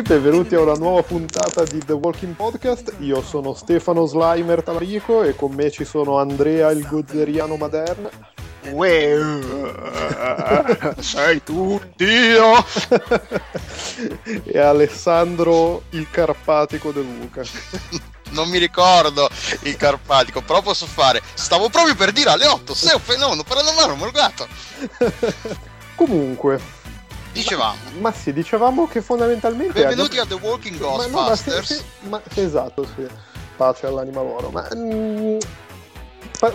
Tutti, benvenuti a una nuova puntata di The Walking Podcast. Io sono Stefano Slimer Tamarico e con me ci sono Andrea il Gozzeriano Maderna. Uè, sei tu Dio! e Alessandro il Carpatico De Luca. non mi ricordo il Carpatico, però posso fare. Stavo proprio per dire alle 8, sei un fenomeno, mano, omologato. Comunque, dicevamo. Ma, ma, sì, dicevamo che fondamentalmente. Benvenuti a The Walking Ghostbusters. Ma, no, ma, sì, esatto, sì. Pace all'anima loro. Ma. Mm,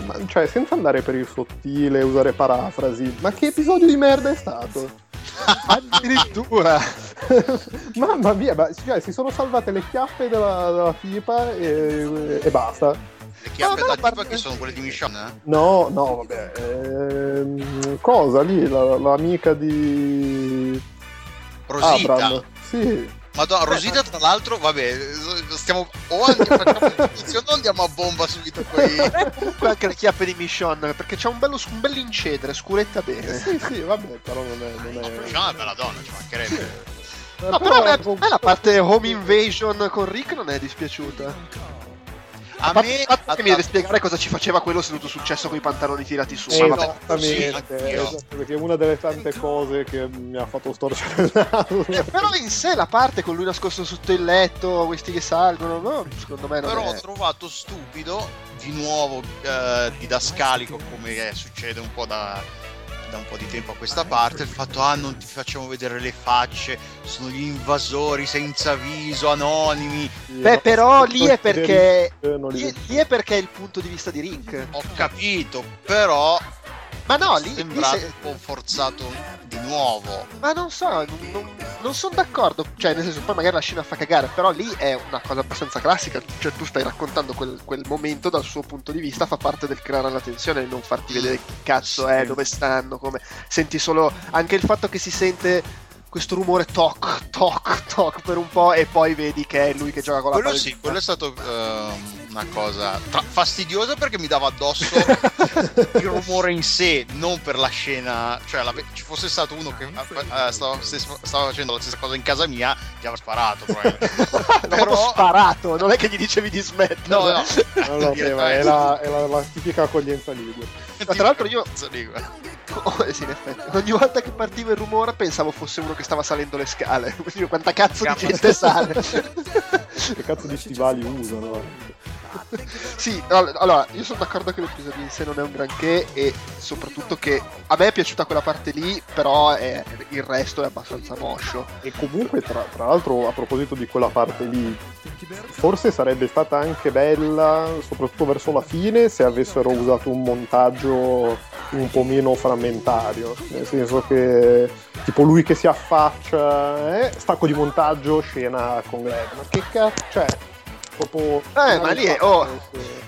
ma, cioè, senza andare per il sottile, usare parafrasi, ma che episodio di merda è stato? Addirittura! Mamma mia, ma, cioè, si sono salvate le chiappe della, della tipa e, e basta. Le chiappe no, tipa parte... che sono quelle di Michonne? Eh? No, no, vabbè. Ehm, cosa lì? La, l'amica di... Rosita. Abram. Sì. Madonna, Rosita tra l'altro, vabbè, stiamo o andiamo, o andiamo a bomba subito poi. Comunque anche le chiappe di Michonne, perché c'è un bello un bell'incedere, scuretta bene. Sì, sì, vabbè, però non è... Non è... Michonne è bella donna, ci mancherebbe. No, però, però a me, la parte home invasion con Rick non è dispiaciuta. A, me a che mi deve spiegare cosa ci faceva quello seduto sul cesso con i pantaloni tirati su. Esattamente, sì, esatto, perché è una delle tante cose che mi ha fatto storcere il naso. Eh, però in sé la parte con lui nascosto sotto il letto, questi che salgono, no? secondo me non Però è... ho trovato stupido, di nuovo eh, didascalico come succede un po' da da un po' di tempo a questa parte il fatto ah non ti facciamo vedere le facce sono gli invasori senza viso anonimi beh però lì è perché lì, lì è perché è il punto di vista di Rick. Ho capito però ma no, lì sembra lì se... un po' forzato di nuovo. Ma non so, non, non, non sono d'accordo. Cioè, nel senso, poi magari la scena fa cagare, però lì è una cosa abbastanza classica. Cioè, tu stai raccontando quel, quel momento dal suo punto di vista, fa parte del creare la tensione e non farti vedere chi cazzo è, dove stanno, come. Senti solo anche il fatto che si sente questo rumore toc, toc, toc per un po' e poi vedi che è lui che gioca con la quello palla. Sì, quello è stato uh, una cosa tra- fastidiosa perché mi dava addosso il rumore in sé, non per la scena. Cioè, la- ci fosse stato uno che uh, stava, stava, facendo la stessa cosa in casa mia, gli aveva sparato. Però... sparato, non è che gli dicevi di smettere. No, no, no, no è, la, è la, la tipica accoglienza ligure. Ma tra l'altro io... Oh, sì, in effetti. Ogni volta che partiva il rumore pensavo fosse uno che stava salendo le scale. Quindi quanta cazzo di gente sale? che cazzo di stivali usano? sì, allora, io sono d'accordo che l'episodio in sé non è un granché e soprattutto che a me è piaciuta quella parte lì, però è, il resto è abbastanza moscio. E comunque, tra, tra l'altro, a proposito di quella parte lì, forse sarebbe stata anche bella, soprattutto verso la fine, se avessero usato un montaggio un po' meno frammentario, nel senso che tipo lui che si affaccia, eh, stacco di montaggio, scena con Greg, ma che cazzo, cioè proprio... Eh, ma lì è... Oh,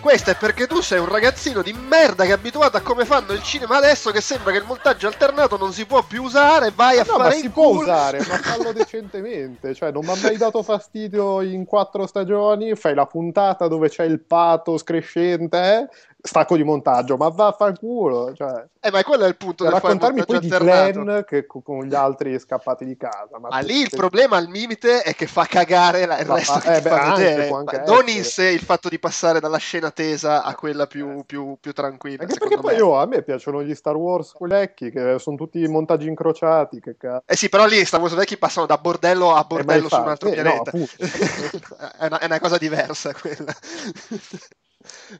questo è perché tu sei un ragazzino di merda che è abituato a come fanno il cinema adesso che sembra che il montaggio alternato non si può più usare, vai ma a no, fare ma si può usare, ma fallo decentemente, cioè non mi ha mai dato fastidio in quattro stagioni, fai la puntata dove c'è il pathos crescente, eh? Stacco di montaggio, ma vaffanculo. Cioè, eh, ma quello è il punto per raccontarmi poi di Glenn che con gli altri scappati di casa. Ma, ma lì il problema al limite è che fa cagare la, il ma resto fa, eh, beh, fa vedere. Non in sé il fatto di passare dalla scena tesa a quella più, più, più tranquilla. Anche perché poi oh, a me piacciono gli Star Wars vecchi, che sono tutti montaggi incrociati. Che cazzo. Eh sì, però lì Star Wars vecchi passano da bordello a bordello su un altro eh, pianeta. No, è, una, è una cosa diversa quella.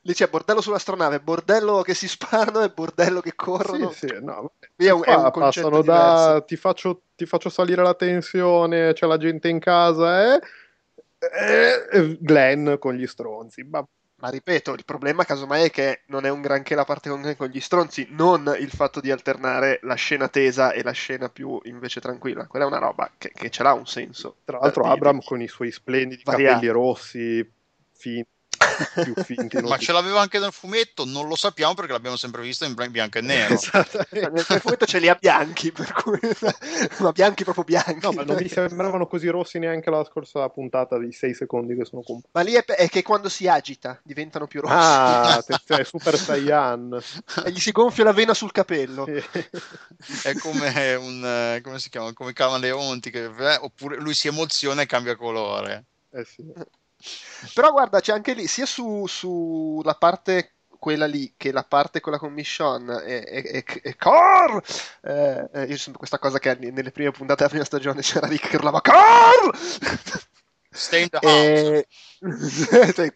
Lì c'è bordello sull'astronave, bordello che si sparano e bordello che corrono. Sì, sì, no. È un, è un passano da ti faccio, ti faccio, salire la tensione, c'è la gente in casa, eh? eh Glenn con gli stronzi. Ma... ma... ripeto, il problema casomai è che non è un granché la parte con, con gli stronzi, non il fatto di alternare la scena tesa e la scena più invece tranquilla. Quella è una roba che, che ce l'ha un senso. Tra l'altro, Abram con i suoi splendidi variati. capelli rossi, finti più finti. Ma ce l'aveva anche nel fumetto, non lo sappiamo perché l'abbiamo sempre visto in bianco e nero. esatto. nel fumetto ce li ha bianchi, per cui... ma bianchi proprio bianchi. No, ma non mi sembravano così rossi neanche la scorsa puntata di 6 secondi che sono comparsi. Ma lì è, è, che quando si agita diventano più rossi. Ah, attenzione, Super Saiyan. e gli si gonfia la vena sul capello. Sì. è come un... Come si chiama? Come Camaleonti, che, eh, oppure lui si emoziona e cambia colore. Eh sì. Però guarda, c'è anche lì, sia su, sulla parte quella lì che la parte con la commission e, e, e, e Car! Eh, eh, io sento questa cosa che nelle prime puntate della prima stagione c'era Rick che urlava Car! Stay in the house. E...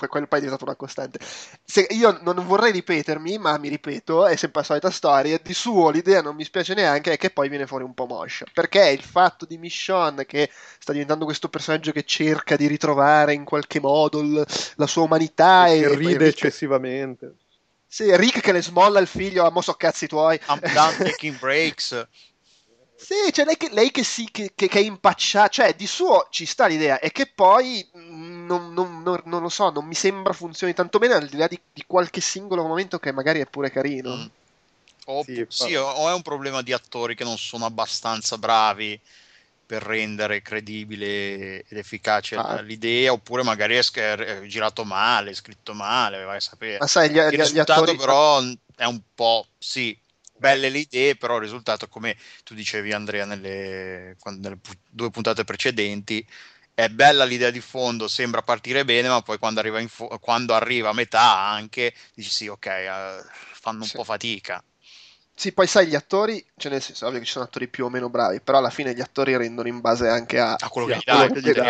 quello poi è diventato una costante. Se, io non vorrei ripetermi, ma mi ripeto, è sempre la solita storia. Di suo l'idea non mi spiace neanche, è che poi viene fuori un po' moscia. Perché il fatto di Michonne che sta diventando questo personaggio che cerca di ritrovare in qualche modo l- la sua umanità e, e ride Rick... eccessivamente. Sì, Rick che le smolla il figlio, a mo so cazzi tuoi. I'm done taking breaks. Sì, cioè lei che, lei che, si, che, che, è impacciata, cioè di suo ci sta l'idea, è che poi mm, non, non, non, non, lo so, non mi sembra funzioni tanto bene al di là di, di qualche singolo momento che magari è pure carino. Mm. O, sì, sì, o è un problema di attori che non sono abbastanza bravi per rendere credibile ed efficace ah. l'idea, oppure magari è, è, girato male, scritto male, vai a sapere. Ma sai, gli, il gli, risultato gli attori... però è un po', sì, belle le idee, però il risultato, come tu dicevi Andrea nelle, nelle due puntate precedenti, è bella l'idea di fondo, sembra partire bene, ma poi quando arriva, fo- quando arriva a metà anche dici sì, ok, uh, fanno un sì. po' fatica. Sì, poi sai, gli attori, cioè nel senso, ovvio che ci sono attori più o meno bravi, però alla fine gli attori rendono in base anche a, a, quello, sì, che a, quello, che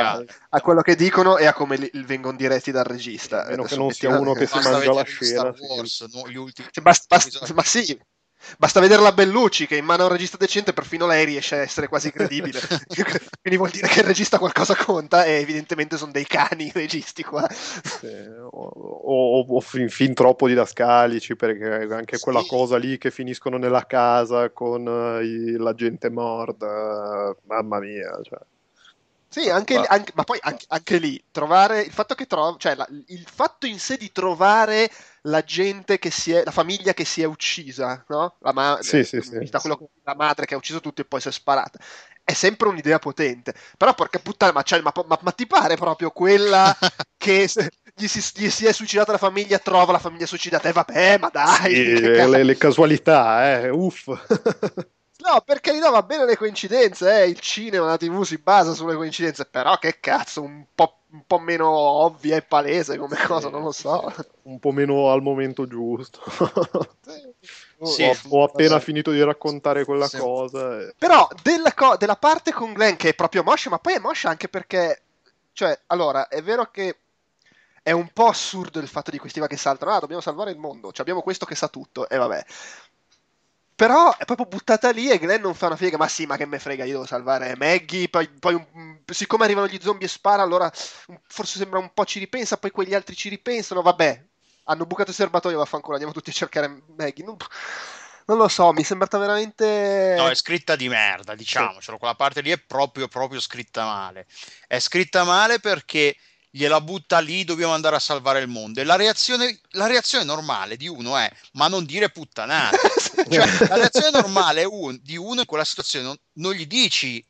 a quello, che dicono e a come li, vengono diretti dal regista. Meno che non sia uno che si mangia la scena. Wars, no, gli ultimi... Cioè, basta, basta, ma sì, Basta vedere la Bellucci che in mano a un regista decente perfino lei riesce a essere quasi credibile. Quindi vuol dire che il regista qualcosa conta e evidentemente sono dei cani i registi qua. Sì, o, o, o fin, fin, troppo didascalici perché anche sì. quella cosa lì che finiscono nella casa con uh, i, la gente morta, mamma mia. Cioè. Sì, anche, ma... anche, ma poi anche, anche, lì trovare il fatto che trova, cioè la, il fatto in sé di trovare la gente che si è, la famiglia che si è uccisa, no? La, ma- sì, sì, sì, quello, la madre che ha ucciso tutti e poi si è sparata. È sempre un'idea potente, però porca puttana, ma, ma, ma, ma ti pare proprio quella che gli si, gli si, è suicidata la famiglia, trova la famiglia suicidata, e eh, vabbè, ma dai! Sì, le, le, casualità, eh, uff! No, perché carità va bene le coincidenze, eh? il cinema, la tv si basa sulle coincidenze, però che cazzo, un po', un po meno ovvia e palese come sì, cosa, non lo so. Un po' meno al momento giusto. sì. ho, ho, appena finito di raccontare quella sì. cosa. E... Però della, co- della parte con Glenn che è proprio moscia, ma poi è moscia anche perché, cioè, allora, è vero che è un po' assurdo il fatto di questi che saltano, ah, dobbiamo salvare il mondo, cioè, abbiamo questo che sa tutto, e vabbè. Però è proprio buttata lì e Glenn non fa una figa, ma sì, ma che me frega, io devo salvare Maggie, poi, poi un, siccome arrivano gli zombie e spara, allora forse sembra un po' ci ripensa, poi quegli altri ci ripensano, vabbè, hanno bucato il serbatoio, vaffanculo, andiamo tutti a cercare Maggie. Non, non lo so, mi è sembrata veramente... No, è scritta di merda, diciamocelo, sì. quella parte lì è proprio, proprio scritta male. È scritta male perché gliela butta lì, dobbiamo andare a salvare il mondo. E la reazione, la reazione normale di uno è: ma non dire puttanate. cioè, la reazione normale un, di uno in quella situazione non, non, gli dici: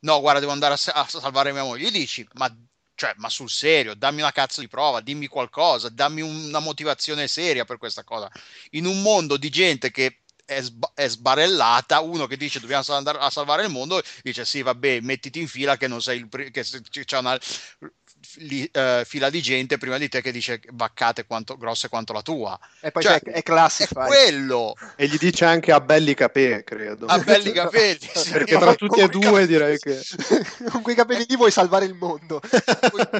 no, guarda, devo andare a, a salvare mia moglie. Gli dici: ma, cioè, ma sul serio, dammi una cazzo di prova, dimmi qualcosa, dammi una motivazione seria per questa cosa. In un mondo di gente che è, sba- è, sbarellata. Uno che dice dobbiamo andare a salvare il mondo dice sì, vabbè, mettiti in fila che non sei il pri- che c'è una li, uh, fila di gente prima di te che dice vaccate quanto, grosse quanto la tua. E poi cioè, è classified. È quello. E gli dice anche a belli capelli, credo. A belli capelli. Sì. Perché tra tutti e due direi che... Con quei capelli lì vuoi salvare il mondo.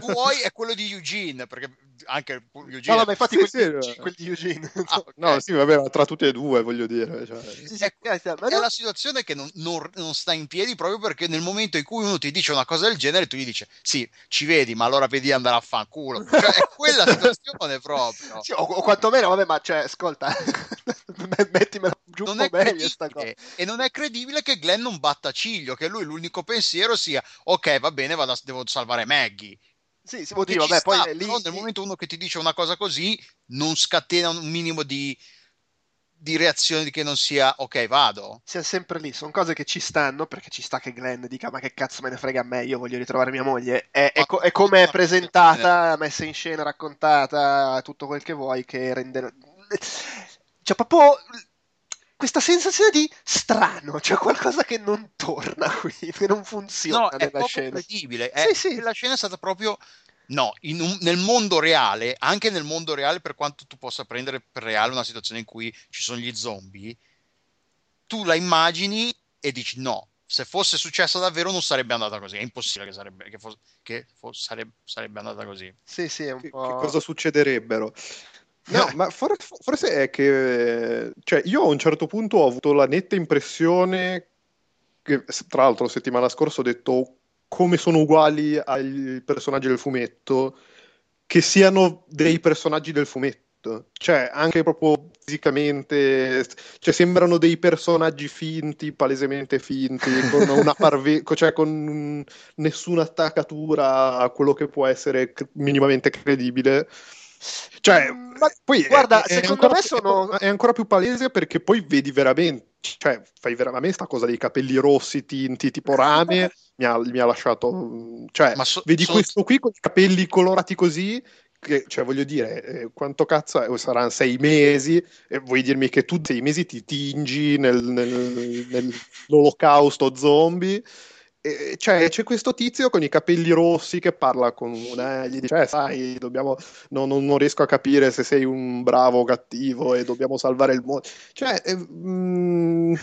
vuoi è quello di Eugene, perché anche Eugene... No, vabbè, infatti sì, quelli, sì, quelli di Eugene. Ah, okay. No, sì, vabbè, ma tra tutti e due, voglio dire. Cioè... Sì, sì, è, è, è la situazione che non, non, non sta in piedi proprio perché nel momento in cui uno ti dice una cosa del genere, tu gli dici sì, ci vedi, ma allora vedi andare a fanculo. Cioè, è quella situazione proprio. Sì, o, o quantomeno, vabbè, ma cioè, ascolta, mettimela giù non un po' meglio sta cosa. E non è credibile che Glenn non batta ciglio, che lui l'unico pensiero sia ok, va bene, vado devo salvare Maggie. Sì, sì, oddio, vabbè, poi sta, lì... nel momento uno che ti dice una cosa così non scatena un minimo di, di reazione di che non sia ok, vado. Siamo sempre lì, sono cose che ci stanno, perché ci sta che Glenn dica ma che cazzo me ne frega a me, io voglio ritrovare mia moglie. È, è, co- è come è presentata, messa in scena, raccontata, tutto quel che vuoi, che rende... Cioè proprio questa sensazione di strano, cioè qualcosa che non torna qui, che non funziona no, nella è poco scena. credibile. È, sì, sì. La scena è stata proprio No, un, nel mondo reale, anche nel mondo reale, per quanto tu possa prendere per reale una situazione in cui ci sono gli zombie, tu la immagini e dici no, se fosse successo davvero non sarebbe andata così, è impossibile che sarebbe, che fosse, che fosse, sarebbe, sarebbe andata così. Sì, sì, è un po'... Che cosa succederebbero? No, ma for- forse è che cioè, io a un certo punto ho avuto la netta impressione che, tra l'altro, settimana scorsa ho detto come sono uguali ai personaggi del fumetto, che siano dei personaggi del fumetto. Cioè, anche proprio fisicamente, cioè, sembrano dei personaggi finti, palesemente finti, con una parve- cioè con nessuna attaccatura a quello che può essere minimamente credibile. Cioè, mm, ma poi guarda, è, secondo è me sono... è ancora più palese perché poi vedi veramente, cioè, fai veramente sta cosa dei capelli rossi tinti tipo rame, mi, ha, mi ha, lasciato, cioè, so, vedi sono... questo qui con i capelli colorati così, che, cioè, voglio dire, eh, quanto cazzo è? saranno sei mesi, e vuoi dirmi che tu sei mesi ti tingi nel, nel, nell'olocausto zombie? Cioè, c'è questo tizio con i capelli rossi che parla con una e gli dice: eh, Sai, dobbiamo, no, non, non, riesco a capire se sei un bravo o cattivo e dobbiamo salvare il mondo. Cioè, eh, mm...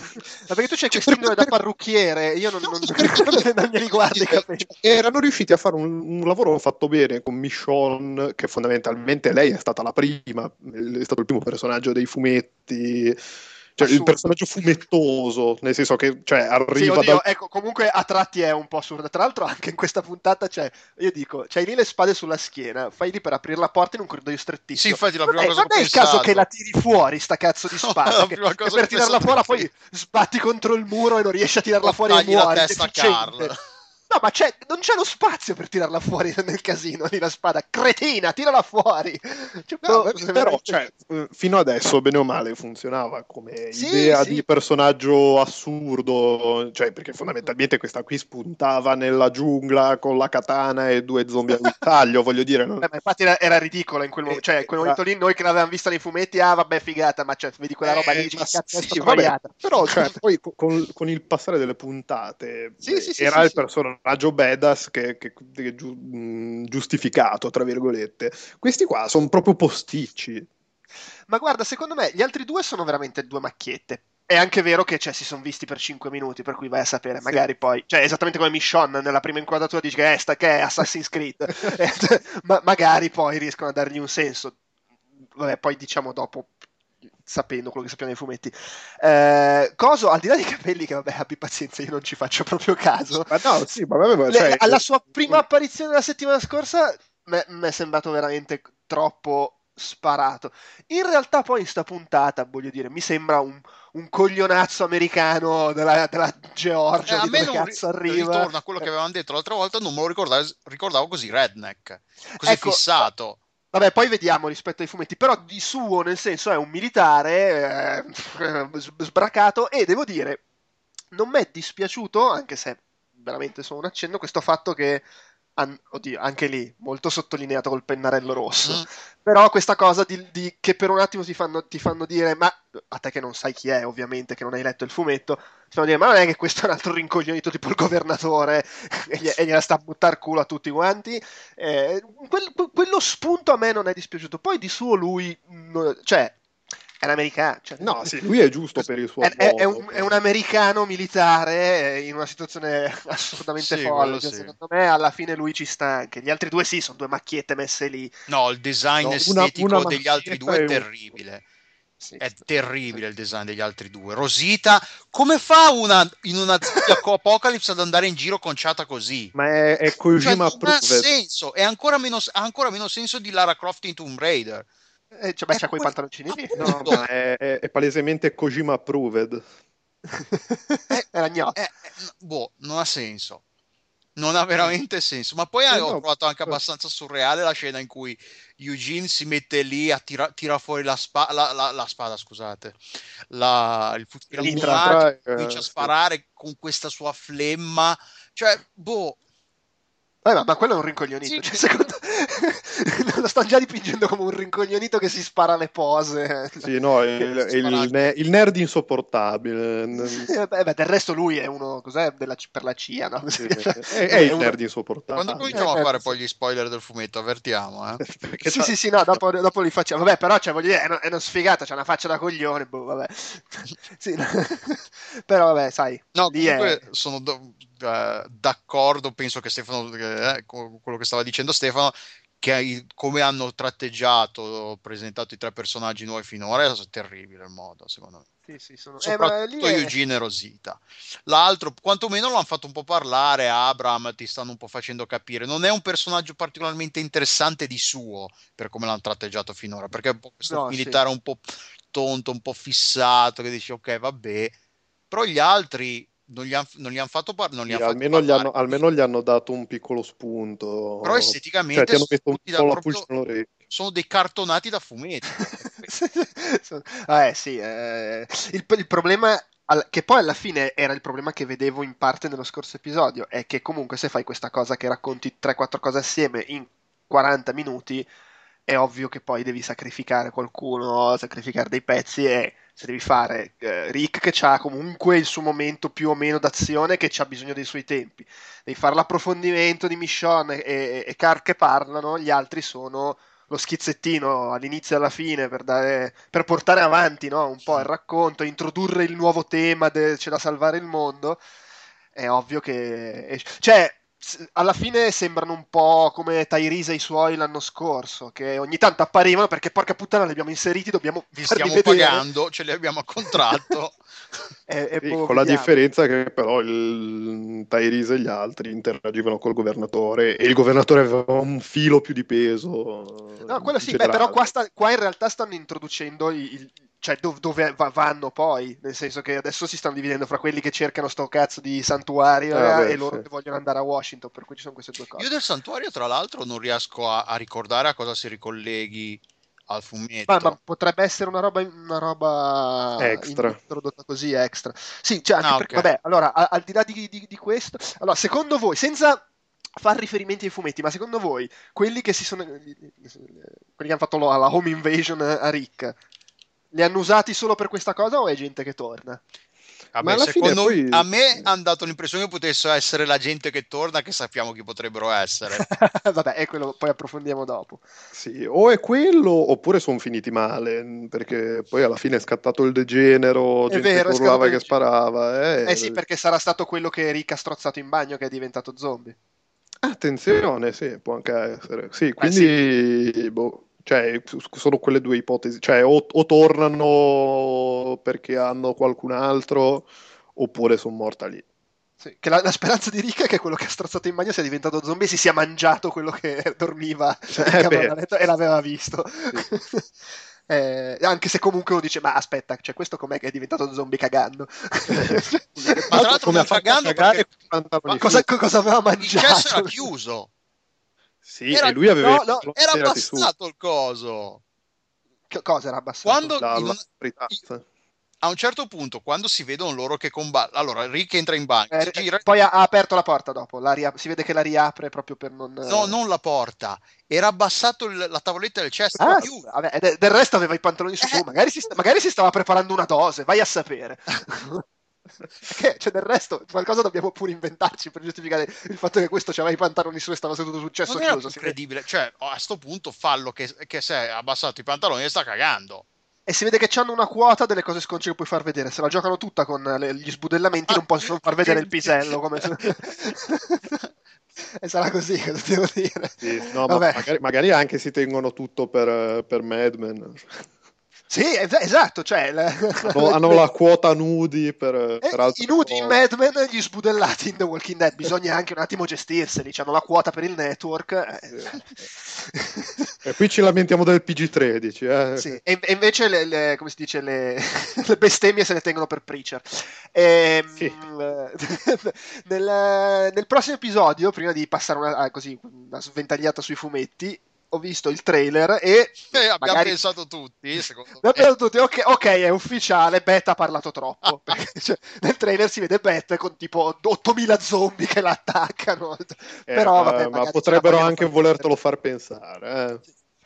Perché tu c'hai cioè, quest'indole da parrucchiere, io non, non, non, non mi riguardo i capelli. Erano riusciti a fare un, un, lavoro fatto bene con Michonne, che fondamentalmente lei è stata la prima, è stato il primo personaggio dei fumetti cioè, il personaggio fumettoso, nel senso che cioè, arriva sì, oddio, dal... ecco, comunque a tratti è un po' assurdo. Tra l'altro, anche in questa puntata c'è, io dico, c'hai lì le spade sulla schiena, fai lì per aprire la porta in un corridoio strettissimo. Sì, infatti, la prima non cosa è, non è il caso che la tiri fuori, sta cazzo di spada. No, che, che per tirarla fuori, poi sbatti contro il muro e non riesci a tirarla fuori e muori. la testa a Carl. No, ma c'è, non c'è lo spazio per tirarla fuori nel casino di la spada. Cretina, tirala fuori. Cioè, no, però, veramente... cioè, eh, fino adesso, bene o male, funzionava come sì, idea sì. di personaggio assurdo. Cioè, perché fondamentalmente questa qui spuntava nella giungla con la katana e due zombie a taglio, voglio dire. Non... Eh, ma infatti era, era, ridicola in quel, mo- cioè, in quel momento lì. Noi che l'avevamo vista nei fumetti, ah, vabbè, figata, ma cioè, vedi quella roba lì, eh, cazzo, sì, vabbè, Però, cioè, poi con, con, il passare delle puntate, era il personaggio personaggio badass che, che, che è giu, giustificato, tra virgolette. Questi qua sono proprio posticci. Ma guarda, secondo me gli altri due sono veramente due macchiette. È anche vero che cioè, si sono visti per 5 minuti, per cui vai a sapere, sì. magari poi, cioè esattamente come Michonne nella prima inquadratura dice che eh, sta, che è Assassin's Creed, ma magari poi riescono a dargli un senso. Vabbè, poi diciamo dopo sapendo quello che sappiamo nei fumetti. Eh, coso, al di là dei capelli, che vabbè, abbi pazienza, io non ci faccio proprio caso. Ma no, sì, ma vabbè, cioè, Le, alla sua prima apparizione la settimana scorsa mi è sembrato veramente troppo sparato. In realtà poi in sta puntata, voglio dire, mi sembra un, un coglionazzo americano della, della Georgia, eh, a me non cazzo ri- arriva. ritorna a quello che avevamo detto l'altra volta, non me lo ricordavo, ricordavo così redneck, così ecco, fissato. Vabbè, poi vediamo rispetto ai fumetti, però di suo, nel senso, è un militare eh, sbracato e devo dire, non mi è dispiaciuto, anche se veramente sono un accenno, questo fatto che An- oddio, anche lì molto sottolineato col pennarello rosso. Mm. Però questa cosa di, di, che per un attimo ti fanno, ti fanno, dire, ma a te che non sai chi è, ovviamente, che non hai letto il fumetto, ti fanno dire, ma non è che questo è un altro rincoglionito tipo il governatore e, gli, e gliela sta a buttare culo a tutti quanti. Eh, quel, quello spunto a me non è dispiaciuto. Poi di suo lui, cioè, è un americano. Cioè, no, sì, lui è giusto per il suo è, è, è, un, è un, americano militare in una situazione assolutamente sì, folle. Sì. Secondo me alla fine lui ci sta anche. Gli altri due sì, sono due macchiette messe lì. No, il design no, estetico una, una degli altri due è terribile. Sì, è terribile il design degli altri due. Rosita, come fa una in una Apocalypse ad andare in giro conciata così? Ma è, è Kojima cioè, non ha senso, è ancora meno, ha ancora meno senso di Lara Croft in Tomb Raider. Eh, cioè, beh, c'ha quei pantaloncini lì. No, ma è, è, è, palesemente Kojima approved. eh, Era gnocco. Eh, eh, boh, non ha senso. non ha veramente senso. Ma poi sì, ho no, trovato anche abbastanza surreale la scena in cui Eugene si mette lì a tira, tira fuori la, spa, la, la, la, spada, scusate, la, il fucile comincia a sparare con questa sua flemma. Cioè, boh, eh, ma, ma, quello è un rincoglionito. Sì. Cioè, secondo... lo sto già dipingendo come un rincoglionito che si spara le pose. Sì, no, il, il, ne- il, nerd insopportabile. Eh, beh, del resto lui è uno cos'è della, per la CIA, no? Sì, è, è, il uno... nerd insopportabile. Quando cominciamo eh, a fare poi gli spoiler del fumetto, avvertiamo. Eh? sì, ta... sì, sì, no, dopo, dopo, li facciamo. Vabbè, però, cioè, voglio dire, è, una, è una sfigata, c'ha una faccia da coglione, boh, vabbè. sì, no. però, vabbè, sai. No, comunque è... sono... Do eh, d'accordo, penso che Stefano, eh, quello che stava dicendo Stefano, che come hanno tratteggiato, presentato i tre personaggi nuovi finora, è terribile il modo, secondo me. Sì, sì, sono... Soprattutto eh, Eugene è... Rosita. L'altro, quantomeno lo hanno fatto un po' parlare, Abram ti stanno un po' facendo capire. Non è un personaggio particolarmente interessante di suo, per come l'hanno tratteggiato finora, perché è un po' questo no, militare sì. un po' tonto, un po' fissato, che dici ok, vabbè. Però gli altri non gli, han, hanno fatto parlare. Sì, almeno, gli hanno, almeno, gli hanno, dato un piccolo spunto. Però esteticamente cioè, sono, proprio, sono, dei cartonati da fumetti. ah, eh, sì, eh, il, il, problema che poi alla fine era il problema che vedevo in parte nello scorso episodio, è che comunque se fai questa cosa che racconti 3-4 cose assieme in 40 minuti, è ovvio che poi devi sacrificare qualcuno, sacrificare dei pezzi e se devi fare eh, Rick che ha comunque il suo momento più o meno d'azione che ha bisogno dei suoi tempi devi fare l'approfondimento di Michonne e, e Car che parlano gli altri sono lo schizzettino all'inizio e alla fine per, dare, per portare avanti no? un po' il racconto introdurre il nuovo tema de, c'è da salvare il mondo è ovvio che cioè alla fine sembrano un po' come Tyrese e i suoi l'anno scorso, che ogni tanto apparivano perché porca puttana li abbiamo inseriti, dobbiamo li stiamo vedere. pagando, ce li abbiamo a contratto. e, e sì, con la differenza che però il Tyrese e gli altri interagivano col governatore e il governatore aveva un filo più di peso. No, quello sì, beh, però qua, sta, qua, in realtà stanno introducendo il, cioè dov- dove va- vanno poi, nel senso che adesso si stanno dividendo fra quelli che cercano sto cazzo di santuario eh, beh, e loro sì. che vogliono andare a Washington, per cui ci sono queste due cose. Io del santuario, tra l'altro, non riesco a, a ricordare a cosa si ricolleghi al fumetto. Ma, ma potrebbe essere una roba, una roba extra. introdotta così extra. Sì, cioè, ah, perché, vabbè, allora, a- al di là di, di, di questo, allora, secondo voi, senza far riferimenti ai fumetti, ma secondo voi quelli che si sono quelli che hanno fatto la home invasion a Rick li hanno usati solo per questa cosa o è gente che torna? Vabbè, secondo poi... a me hanno dato l'impressione che potessero essere la gente che torna, che sappiamo chi potrebbero essere. Vabbè, è quello, poi approfondiamo dopo. Sì, o è quello, oppure sono finiti male, perché poi alla fine è scattato il degenero, è gente vero, che urlava che sparava. Eh. eh sì, perché sarà stato quello che Rick ha strozzato in bagno che è diventato zombie. Attenzione, sì, può anche essere. Sì, quindi, eh sì. Boh, cioè, sono quelle due ipotesi. Cioè, o, o tornano perché hanno qualcun altro, oppure sono morta lì. Sì, che la, la, speranza di Rick è che quello che ha strozzato in bagno sia diventato zombie e si sia mangiato quello che dormiva eh e l'aveva visto. Sì. eh, anche se comunque uno dice, ma aspetta, cioè, questo com'è che è diventato zombie cagando? ma tra l'altro come ha cagando perché... cosa, cosa aveva mangiato? Il cesso era chiuso. Sì, era, e lui aveva... No, no, era abbassato il coso. Che cosa era abbassato? Quando la, in, la a un certo punto, quando si vedono loro che combattono, allora Rick entra in banca, eh, gira... poi ha, ha, aperto la porta dopo, la ria... si vede che la riapre proprio per non. No, non la porta, era abbassato il, la tavoletta del cesto. Ah, vabbè, del resto aveva i pantaloni su, eh. magari, si, magari si stava preparando una dose, vai a sapere. Che, cioè, del resto, qualcosa dobbiamo pure inventarci per giustificare il fatto che questo aveva i pantaloni su e stava seduto sul cesso non chiuso. incredibile, cioè, a sto punto fallo che, che si è abbassato i pantaloni e sta cagando. E si vede che hanno una quota delle cose sconce che puoi far vedere. Se la giocano tutta con le, gli sbudellamenti, ah, non possono far vedere il pisello. Come... e sarà così, cosa devo dire? Sì, no, ma magari, magari, anche si tengono tutto per, per Mad Men. Sì, esatto, cioè... hanno, hanno, la quota nudi per, eh, per I nudi in Mad Men e gli sbudellati in The Walking Dead, bisogna anche un attimo gestirseli, hanno la quota per il network. e qui ci lamentiamo del PG-13. Eh. Sì, e, e invece le, le, come si dice, le, le, bestemmie se le tengono per Preacher. E, ehm, sì. nel, nel, prossimo episodio, prima di passare una, così, una sventagliata sui fumetti, ho visto il trailer e eh, abbiamo magari... pensato tutti secondo me. Abbiamo tutti, okay, ok, è ufficiale Beth ha parlato troppo perché, cioè, nel trailer si vede Beth con tipo 8000 zombie che l'attaccano eh, però vabbè, ma potrebbero anche volertelo far pensare eh.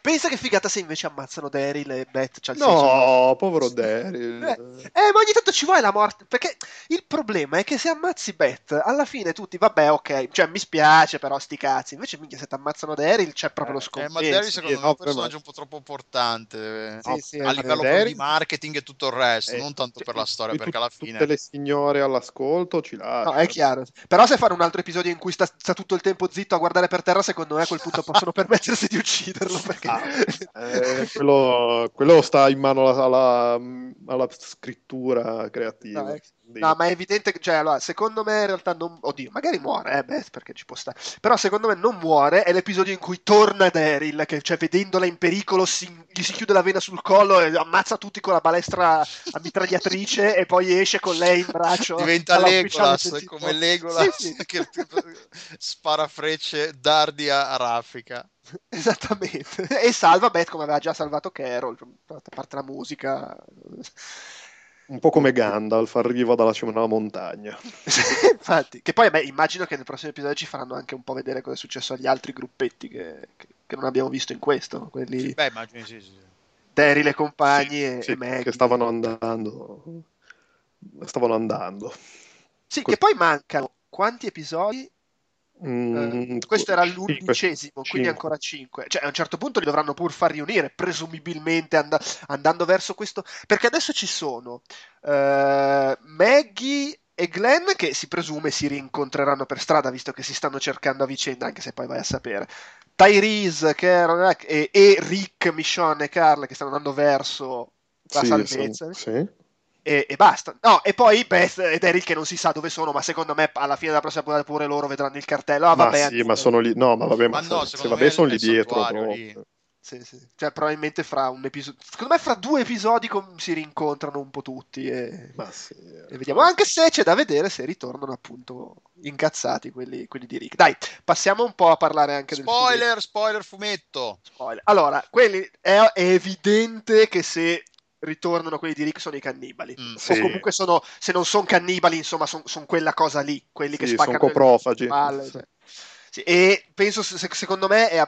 Pensa che figata se invece ammazzano Daryl e Beth. Cioè no, povero Daryl. Eh, eh, ma ogni tanto ci vuole la morte. Perché il problema è che se ammazzi Beth, alla fine tutti, vabbè, ok, cioè mi spiace, però sti cazzi. Invece, minchia, se ti ammazzano Daryl c'è proprio lo scompenso. Eh, ma Daryl secondo me è un personaggio un po' troppo importante. Sì, sì, a livello Daryl... di marketing e tutto il resto, eh, non tanto per la storia, perché alla fine... Tutte le signore all'ascolto ci lasciano. No, è chiaro. Però se fanno un altro episodio in cui sta, sta tutto il tempo zitto a guardare per terra, secondo me a quel punto possono permettersi di ucciderlo, perché eh, quello, quello, sta in mano alla, alla, alla scrittura creativa. No, No, ma è evidente che, cioè, allora, secondo me in realtà non... Oddio, magari muore, eh, beh, perché ci può stare. Però secondo me non muore, è l'episodio in cui torna Daryl, che, cioè, vedendola in pericolo, si, gli si chiude la vena sul collo e ammazza tutti con la balestra a mitragliatrice e poi esce con lei in braccio. Diventa Legolas, come Legolas, sì, sì. che spara frecce, dardi a, a raffica. Esattamente. E salva Beth come aveva già salvato Carol, a parte la musica. Un po' come Gandalf, arriva dalla cima della montagna. Infatti, che poi beh, immagino che nel prossimo episodio ci faranno anche un po' vedere cosa è successo agli altri gruppetti che, che, che non abbiamo visto in questo. Quelli... Beh, immagino sì, sì. Daryl e compagni sì, e, sì, e Maggie. Che stavano andando. Stavano andando. Sì, que- che poi mancano quanti episodi? Mm, uh, questo era l'undicesimo, quindi ancora 5. Cioè, a un certo punto li dovranno pur far riunire, presumibilmente and- andando verso questo. Perché adesso ci sono uh, Maggie e Glenn che si presume si rincontreranno per strada, visto che si stanno cercando a vicenda, anche se poi vai a sapere. Tyrese Carol, e, e Rick, Michonne e Carl che stanno andando verso la sì, salvezza. Sì, sì e, e, basta. No, e poi Beth ed Eric che non si sa dove sono, ma secondo me alla fine della prossima puntata pure loro vedranno il cartello. Ah, vabbè, ma sì, ma sono lì. No, ma vabbè, ma, ma no, se, vabbè, sono lì dietro. Lì. Sì, sì. Cioè, probabilmente fra un episodio. Secondo me, fra due episodi com- si rincontrano un po' tutti. E... Sì, e vediamo. Anche se c'è da vedere se ritornano appunto incazzati quelli, quelli di Rick. Dai, passiamo un po' a parlare anche spoiler, del spoiler, spoiler fumetto. Spoiler. Allora, quelli è, è evidente che se ritornano quelli di Rick sono i cannibali. Mm, sì. O comunque sono, se non sono cannibali, insomma, sono son quella cosa lì, quelli che sì, spaccano sono coprofagi. Palle, sì. Sì, e penso, secondo me, è,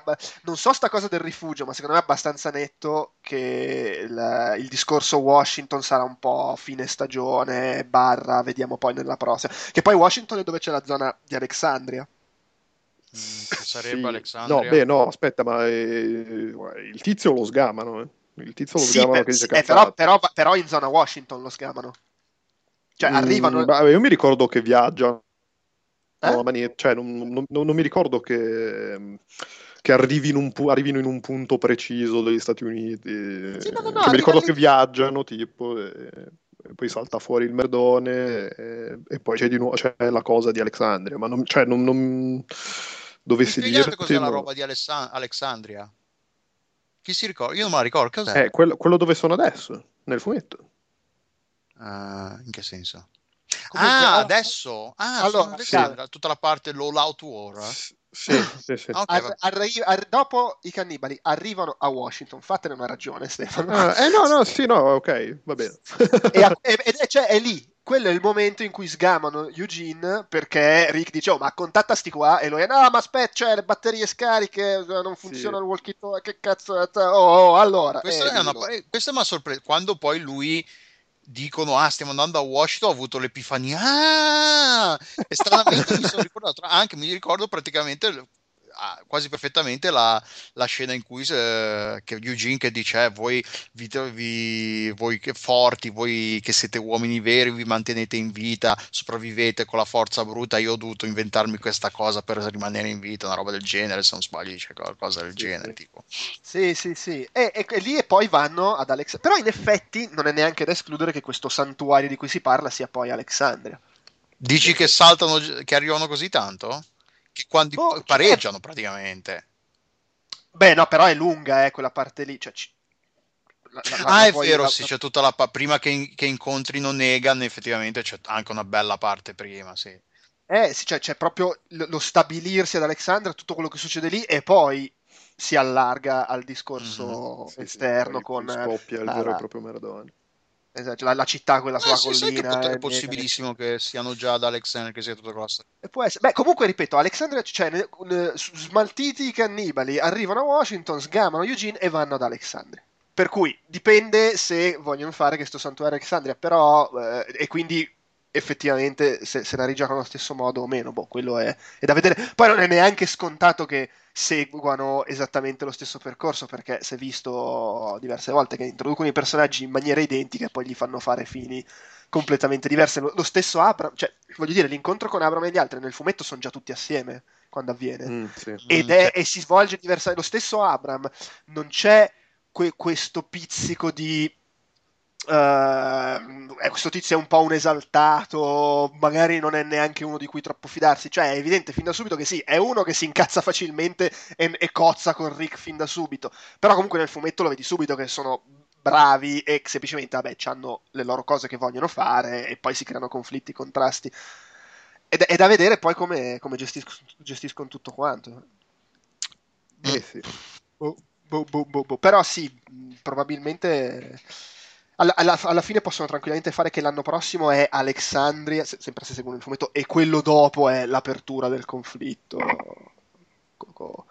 non so sta cosa del rifugio, ma secondo me è abbastanza netto che il, il, discorso Washington sarà un po' fine stagione, barra, vediamo poi nella prossima. Che poi Washington è dove c'è la zona di Alexandria. Mm, sarebbe sì. Alexandria. No, beh, no, aspetta, ma eh, il tizio lo sgamano, eh. Il tizio lo sì, sgamano per, che dice eh, però, però, però, in zona Washington lo sgamano. Cioè, mm, arrivano... Beh, io mi ricordo che viaggiano. Eh? Maniera, cioè, non, non, non, mi ricordo che, che arrivino, in un, arrivino, in un punto preciso degli Stati Uniti. Sì, no, no, no, cioè, mi ricordo che viaggiano, tipo... E, poi salta fuori il merdone e, e poi c'è di nuovo c'è la cosa di Alexandria ma non, cioè, non, non dovessi dire cos'è la roba di Alessa- Alexandria chi si ricorda? Io non me la ricordo. Cos'è? Eh, quello, quello dove sono adesso, nel fumetto. Uh, in che senso? Comunque, ah, adesso? Ah, allora, sì. tutta la parte All Out War. Sì, sì, sì. Okay, ar- arri- ar- dopo i cannibali arrivano a Washington, fatene una ragione, Stefano. Ah, eh no, no, sì, no, ok, va bene. e, a- e, e cioè, è lì, quello è il momento in cui sgamano Eugene perché Rick dice oh ma contatta sti qua e lui no ma aspetta cioè le batterie scariche non funziona sì. il walkie talkie che cazzo oh, oh allora questo, eh, è una, questo mi ha sorpreso quando poi lui dicono ah stiamo andando a Washington ho avuto l'epifania ah! e stranamente mi sono ricordato anche mi ricordo praticamente ah, quasi perfettamente la, la, scena in cui eh, che Eugene che dice eh, voi, vi, vi, voi che forti, voi che siete uomini veri, vi mantenete in vita, sopravvivete con la forza bruta, io ho dovuto inventarmi questa cosa per rimanere in vita, una roba del genere, se non sbaglio dice qualcosa del genere. Tipo. Sì, sì, sì. E, e, e lì e poi vanno ad Alex. Però in effetti non è neanche da escludere che questo santuario di cui si parla sia poi Alexandria. Dici che saltano, che arrivano così tanto? Che quando oh, pareggiano certo. praticamente. Beh, no, però è lunga, eh, quella parte lì. Cioè, la, la, ah, è vero, la, sì, c'è tutta la pa- prima che, che, incontrino Negan, effettivamente c'è anche una bella parte prima, sì. Eh, sì, cioè, c'è proprio lo stabilirsi ad Alexandra, tutto quello che succede lì, e poi si allarga al discorso mm-hmm, esterno sì, con scoppia il vero e proprio Maradona esatto, la, la, città quella sulla eh, collina è, è possibilissimo che siano già ad Alexandria che sia tutta quella storia beh comunque ripeto Alexandria cioè, ne, ne, smaltiti i cannibali arrivano a Washington sgamano Eugene e vanno ad Alexandria per cui dipende se vogliono fare questo santuario Alexandria però eh, e quindi effettivamente se, se la rigiocano allo stesso modo o meno boh quello è, è da vedere poi non è neanche scontato che seguano esattamente lo stesso percorso perché si è visto diverse volte che introducono i personaggi in maniera identica e poi gli fanno fare fini completamente diverse. Lo, lo stesso Abram, cioè, voglio dire, l'incontro con Abram e gli altri nel fumetto sono già tutti assieme quando avviene mm, sì. ed è, e si svolge diversamente. Lo stesso Abram non c'è que- questo pizzico di Uh, questo tizio è un po' un esaltato, magari non è neanche uno di cui troppo fidarsi. Cioè, è evidente fin da subito che sì, è uno che si incazza facilmente e, e cozza con Rick fin da subito. Però comunque nel fumetto lo vedi subito che sono bravi e semplicemente, vabbè, hanno le loro cose che vogliono fare e poi si creano conflitti, contrasti. Ed è da vedere poi come, come gestis- gestiscono tutto quanto. Eh sì. Boh, boh, boh, boh, boh. Però sì, probabilmente alla, alla, alla, fine possono tranquillamente fare che l'anno prossimo è Alexandria, se, sempre se seguono il fumetto, e quello dopo è l'apertura del conflitto co, co,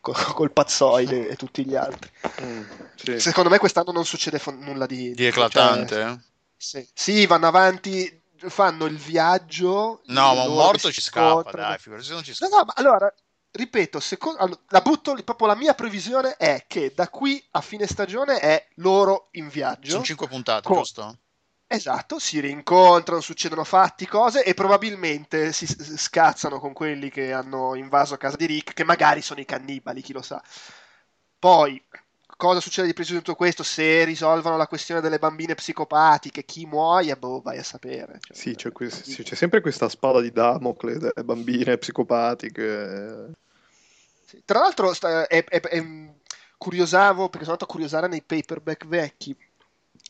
co, col pazzoide e tutti gli altri. Mm, sì. Secondo me quest'anno non succede fo- nulla di, di eclatante. Cioè, eh? sì. sì, vanno avanti, fanno il viaggio. No, ma un morto ci scappa, dai, figurati non ci scappa. No, no, ma allora, ripeto, secondo, la butto proprio la mia previsione è che da qui a fine stagione è loro in viaggio. Sono cinque puntate, con... giusto? Esatto, si rincontrano, succedono fatti, cose e probabilmente si scazzano con quelli che hanno invaso casa di Rick, che magari sono i cannibali, chi lo sa. Poi, cosa succede di preciso in tutto questo? Se risolvono la questione delle bambine psicopatiche, chi muoia, boh, vai a sapere. Cioè, sì, c'è, quest- sì, c'è, sempre questa spada di Damocle delle bambine psicopatiche. Sì. Tra l'altro, sta, è, è, è, curiosavo, perché sono andato a curiosare nei paperback vecchi,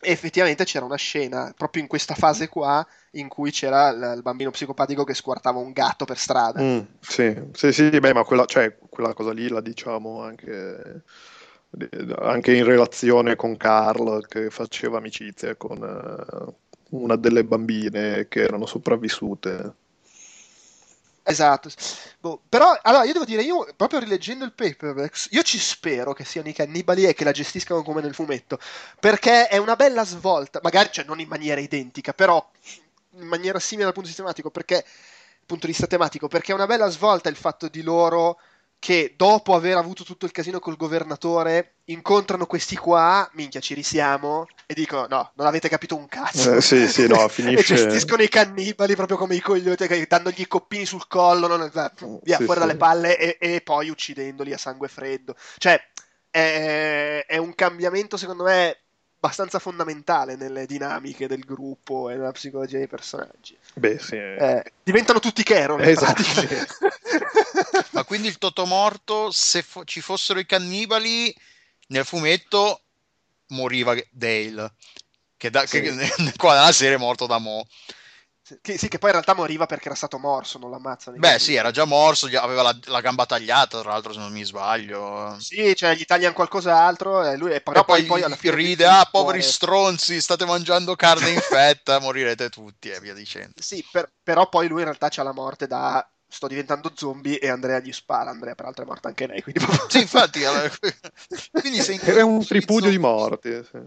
e effettivamente c'era una scena proprio in questa fase qua in cui c'era l- il bambino psicopatico che squartava un gatto per strada. Mm, sì, sì, sì, beh, ma quella, cioè, quella cosa lì la diciamo anche anche in relazione con Carl che faceva amicizia con uh, una delle bambine che erano sopravvissute. Esatto, boh, però allora io devo dire, io proprio rileggendo il paperback, io ci spero che siano i cannibali e che la gestiscano come nel fumetto, perché è una bella svolta, magari cioè, non in maniera identica, però in maniera simile dal punto di vista tematico, perché, punto di vista tematico, perché è una bella svolta il fatto di loro che dopo aver avuto tutto il casino col governatore incontrano questi qua, minchia ci risiamo e dicono no, non avete capito un cazzo eh, sì, sì, no, finisce... e gestiscono i cannibali proprio come i coglioni dandogli i coppini sul collo non... via sì, fuori sì. dalle palle e, e, poi uccidendoli a sangue freddo cioè è, è un cambiamento secondo me abbastanza fondamentale nelle dinamiche del gruppo e nella psicologia dei personaggi. Beh, sì. Eh, diventano tutti Carol. Esatto. Ma quindi il Totomorto, se fo- ci fossero i cannibali, nel fumetto moriva Dale, che, da, sì. che qua nella serie è morto da Mo. Che, sì, che poi in realtà moriva perché era stato morso, non l'ammazzano. Beh, sì, era già morso, aveva la, la, gamba tagliata, tra l'altro, se non mi sbaglio. Sì, cioè gli tagliano qualcos'altro e lui... Però poi, poi, alla fine ride, ah, poveri stronzi, state mangiando carne infetta, morirete tutti e via dicendo. Sì, per, però poi lui in realtà c'ha la morte da sto diventando zombie e Andrea gli spara. Andrea, peraltro, è morta anche lei. Quindi... sì, infatti, quindi sei è un tripudio di morte. Sì.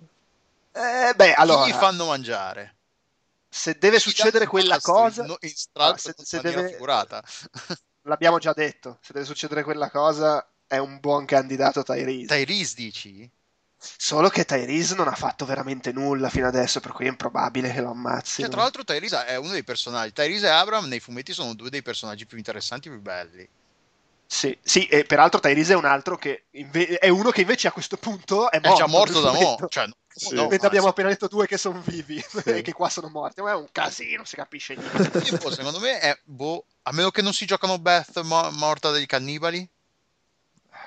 Eh, beh, allora... Chi gli fanno mangiare? Se deve succedere quella cosa no, in stralcio, se, se deve... figurata. l'abbiamo già detto, se deve succedere quella cosa è un buon candidato Tyrese. Tyrese dici? Solo che Tyrese non ha fatto veramente nulla fino adesso, per cui è improbabile che lo ammazzi. Cioè, tra l'altro Tyrese è uno dei personaggi. Tyrese e Abram nei fumetti sono due dei personaggi più interessanti e più belli. Sì, sì, e peraltro Tyrese è un altro che inve- è uno che invece a questo punto è morto. È già morto da mo'. Cioè, sì. no, abbiamo appena detto due che sono vivi sì. e che qua sono morti. Ma è un casino, non si capisce niente. Tipo, secondo me è boh, a meno che non si giocano Beth mo- morta dei cannibali.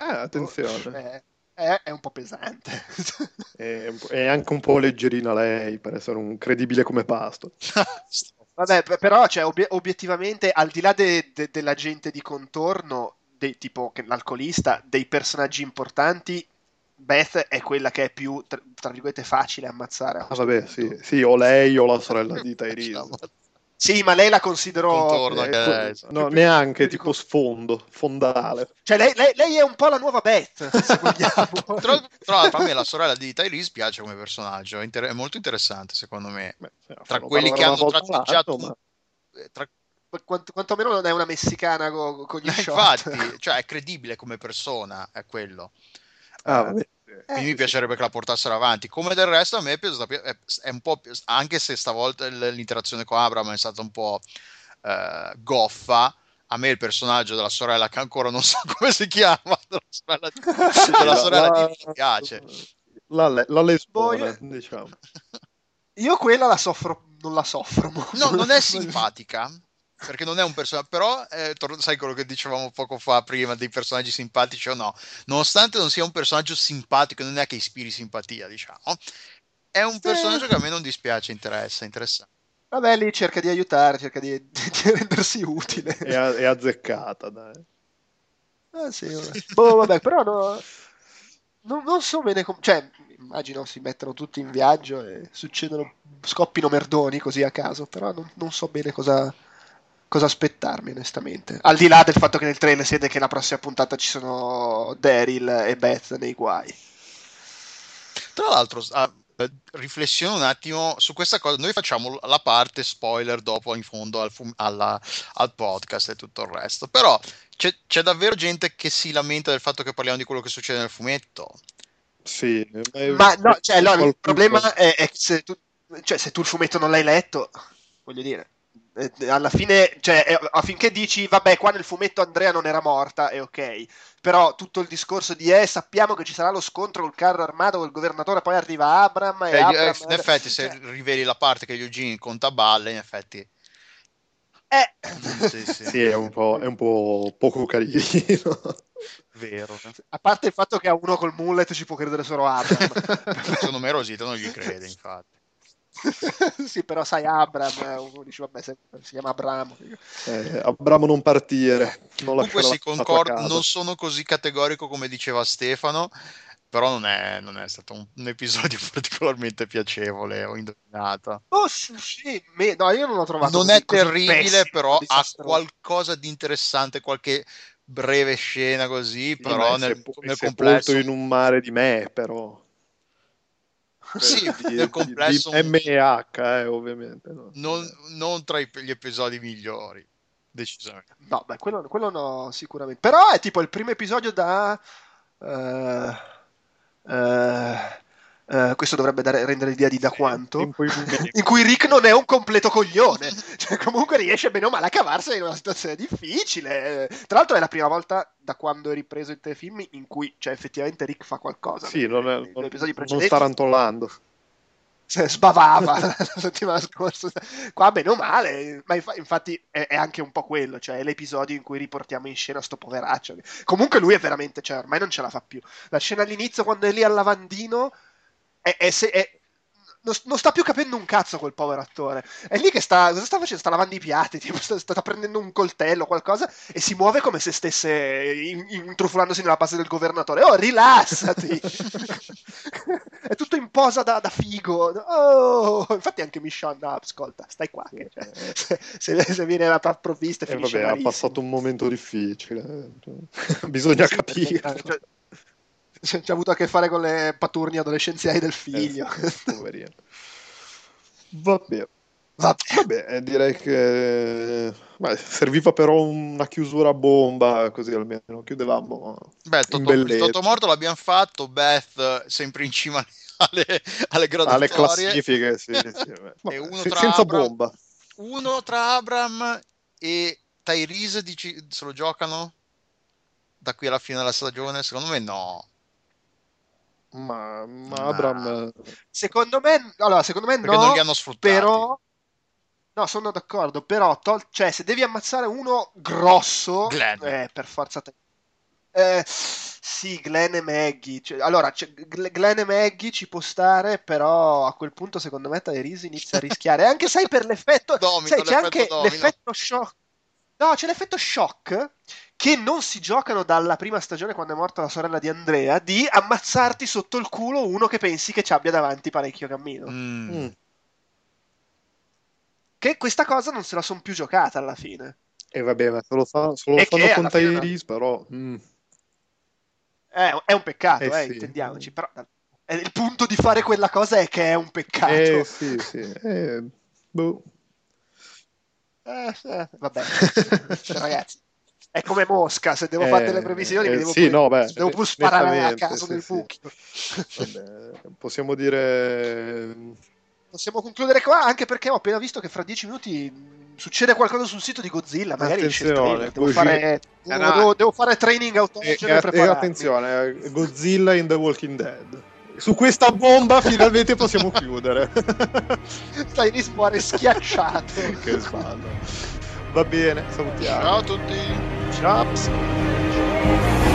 Eh, attenzione. Eh, è, è, un po' pesante. è, è, anche un po' leggerina lei per essere un credibile come pasto. Vabbè, però, cioè, obiet- obiettivamente, al di là de- de- della gente di contorno, dei, tipo l'alcolista, dei personaggi importanti, Beth è quella che è più, tra, tra virgolette, facile ammazzare. Ah, vabbè, sì, sì, o lei o la sorella di Tyrese. Sì, ma lei la considero. Contorno eh, lei, no, neanche tipo sfondo, fondale. Cioè, lei, lei, lei, è un po' la nuova Beth, se vogliamo. tra, tra l'altro, a me la sorella di Tyrese piace come personaggio, è, inter- è molto interessante, secondo me. Beh, tra quelli che hanno tratteggiato. Ma... Tra... Quanto, quantomeno non è una messicana con, con gli shot. Infatti, cioè, è credibile come persona, è quello. Ah, vabbè. Quindi eh, mi piacerebbe sì. che la portassero avanti. Come del resto, a me è piaciuta. È un po'. Anche se stavolta l'interazione con Abram è stata un po' eh, goffa. A me il personaggio della sorella, che ancora non so come si chiama, della sorella, di, della sorella la, di mi piace. La, la, la lesbona, diciamo. Io quella la soffro, non la soffro. No, non è simpatica perché non è un personaggio, però eh, sai quello che dicevamo poco fa prima dei personaggi simpatici o no, nonostante non sia un personaggio simpatico, non è che ispiri simpatia, diciamo, è un personaggio che a me non dispiace, interessa, interessante. Vabbè, lì cerca di aiutare, cerca di, di rendersi utile. È, è azzeccata, dai. Ah, sì, vabbè. boh, vabbè, però no, non, non, so bene come... Cioè, immagino si mettono tutti in viaggio e succedono, scoppino merdoni così a caso, però non, non so bene cosa cosa aspettarmi onestamente. Al di là del fatto che nel trailer si vede che la prossima puntata ci sono Daryl e Beth nei guai. Tra l'altro, ah, riflessione un attimo su questa cosa. Noi facciamo la parte spoiler dopo in fondo al, fum- alla, al podcast e tutto il resto. Però c'è, c'è, davvero gente che si lamenta del fatto che parliamo di quello che succede nel fumetto. Sì, ma no, cioè, no, il problema è, è che se tu, cioè, se tu il fumetto non l'hai letto, voglio dire, eh, alla fine, cioè, eh, affinché dici, vabbè, qua nel fumetto Andrea non era morta, è ok. Però tutto il discorso di, eh, sappiamo che ci sarà lo scontro col carro armato col governatore, poi arriva Abram e eh, Abram... In effetti, se cioè... riveli la parte che Eugene conta balle, in effetti... Eh. Sì, sì. sì è, un è, un po', poco carino. Vero. A parte il fatto che a uno col mullet ci può credere solo Abram. Secondo me Rosita non gli crede, infatti. sì, però sai Abram, uno dice vabbè, si chiama Abramo. Eh, Abramo non partire. Non Comunque sì, concordo, non sono così categorico come diceva Stefano, però non è, non è stato un, un, episodio particolarmente piacevole o indovinato. Oh sì, me, no, io non l'ho trovato Non così, è terribile, pessimo, però ha qualcosa di interessante, qualche breve scena così, sì, però nel, nel complesso... in un mare di me, però sì, di, nel complesso di, di MH, eh, ovviamente. No? Non, non, tra gli episodi migliori, decisamente. No, beh, quello, quello no, sicuramente. Però è tipo il primo episodio da... Uh, uh, Uh, questo dovrebbe dare, rendere l'idea di da quanto in cui, in cui, Rick non è un completo coglione. Cioè comunque riesce bene o male a cavarsene in una situazione difficile. Tra l'altro è la prima volta da quando è ripreso il telefilm in cui cioè, effettivamente Rick fa qualcosa. Sì, non, è, non, non sta rantolando. Cioè, sbavava la settimana scorsa. Qua bene o male ma infatti è, è, anche un po' quello cioè è l'episodio in cui riportiamo in scena sto poveraccio. Comunque lui è veramente cioè ormai non ce la fa più. La scena all'inizio quando è lì al lavandino è, è, se, è non, sta più capendo un cazzo quel povero attore. È lì che sta, cosa sta facendo? Sta lavando i piatti, tipo, sta, sta, prendendo un coltello o qualcosa e si muove come se stesse intrufolandosi nella base del governatore. Oh, rilassati! è tutto in posa da, da, figo. Oh, infatti anche Michonne, no, ascolta, stai qua. Che, cioè, se, se, viene la provvista e eh, vabbè, ha passato un momento difficile. Bisogna capire. Cioè, c'è, c'è avuto a che fare con le paturnie adolescenziali del figlio. Eh, poverino. Va bene. Vabbè, eh, direi che beh, serviva però una chiusura a bomba, così almeno chiudevamo. Beh, Toto, Toto Morto l'abbiamo fatto, Beth sempre in cima alle, alle graduatorie. Alle classifiche, sì, sì. e uno tra senza Abram, bomba. Uno tra Abram e Tyrese dici, se lo giocano da qui alla fine della stagione? Secondo me no. Ma, ma Abram... Secondo me, allora, secondo me Perché no, non li hanno sfruttati. Però No, sono d'accordo, però tol- cioè, se devi ammazzare uno grosso. Eh, per forza te. Eh, sì, Glenn e Maggie. Cioè, allora, cioè, Glenn e Maggie ci può stare, però a quel punto secondo me Tyrese inizia a rischiare. Anche sai per l'effetto... Domino, sai, c'è anche domino. l'effetto shock. No, c'è l'effetto shock che non si giocano dalla prima stagione quando è morta la sorella di Andrea, di ammazzarti sotto il culo uno che pensi che ci abbia davanti parecchio cammino. Mm. Mm. Che questa cosa non se la sono più giocata alla fine. E vabbè, ma se lo, fa, se lo fanno con fine- Tyrese, però... mm. È, è un peccato, Eh eh, sì. intendiamoci. Però eh, il punto di fare quella cosa è che è un peccato. Eh sì, sì. Eh, boh. Eh, eh, vabbè, Cioè, ragazzi, è come Mosca. Se devo Eh, fare delle previsioni, mi eh, devo sì, pure, no, beh, devo pure sparare a caso sì, nel sì. buchino. Vabbè, possiamo dire... Possiamo concludere qua, anche perché ho appena visto che fra dieci minuti mh, succede qualcosa sul sito di Godzilla. Magari Attenzione. Devo fare, Eh, devo, no. devo- devo fare training E, autogeno e- e e attenzione, eh, Godzilla in The Walking Dead. Su questa bomba finalmente possiamo chiudere. Tyrese muore schiacciato. che spalle. Va bene, salutiamo. Ciao a tutti. Ciao.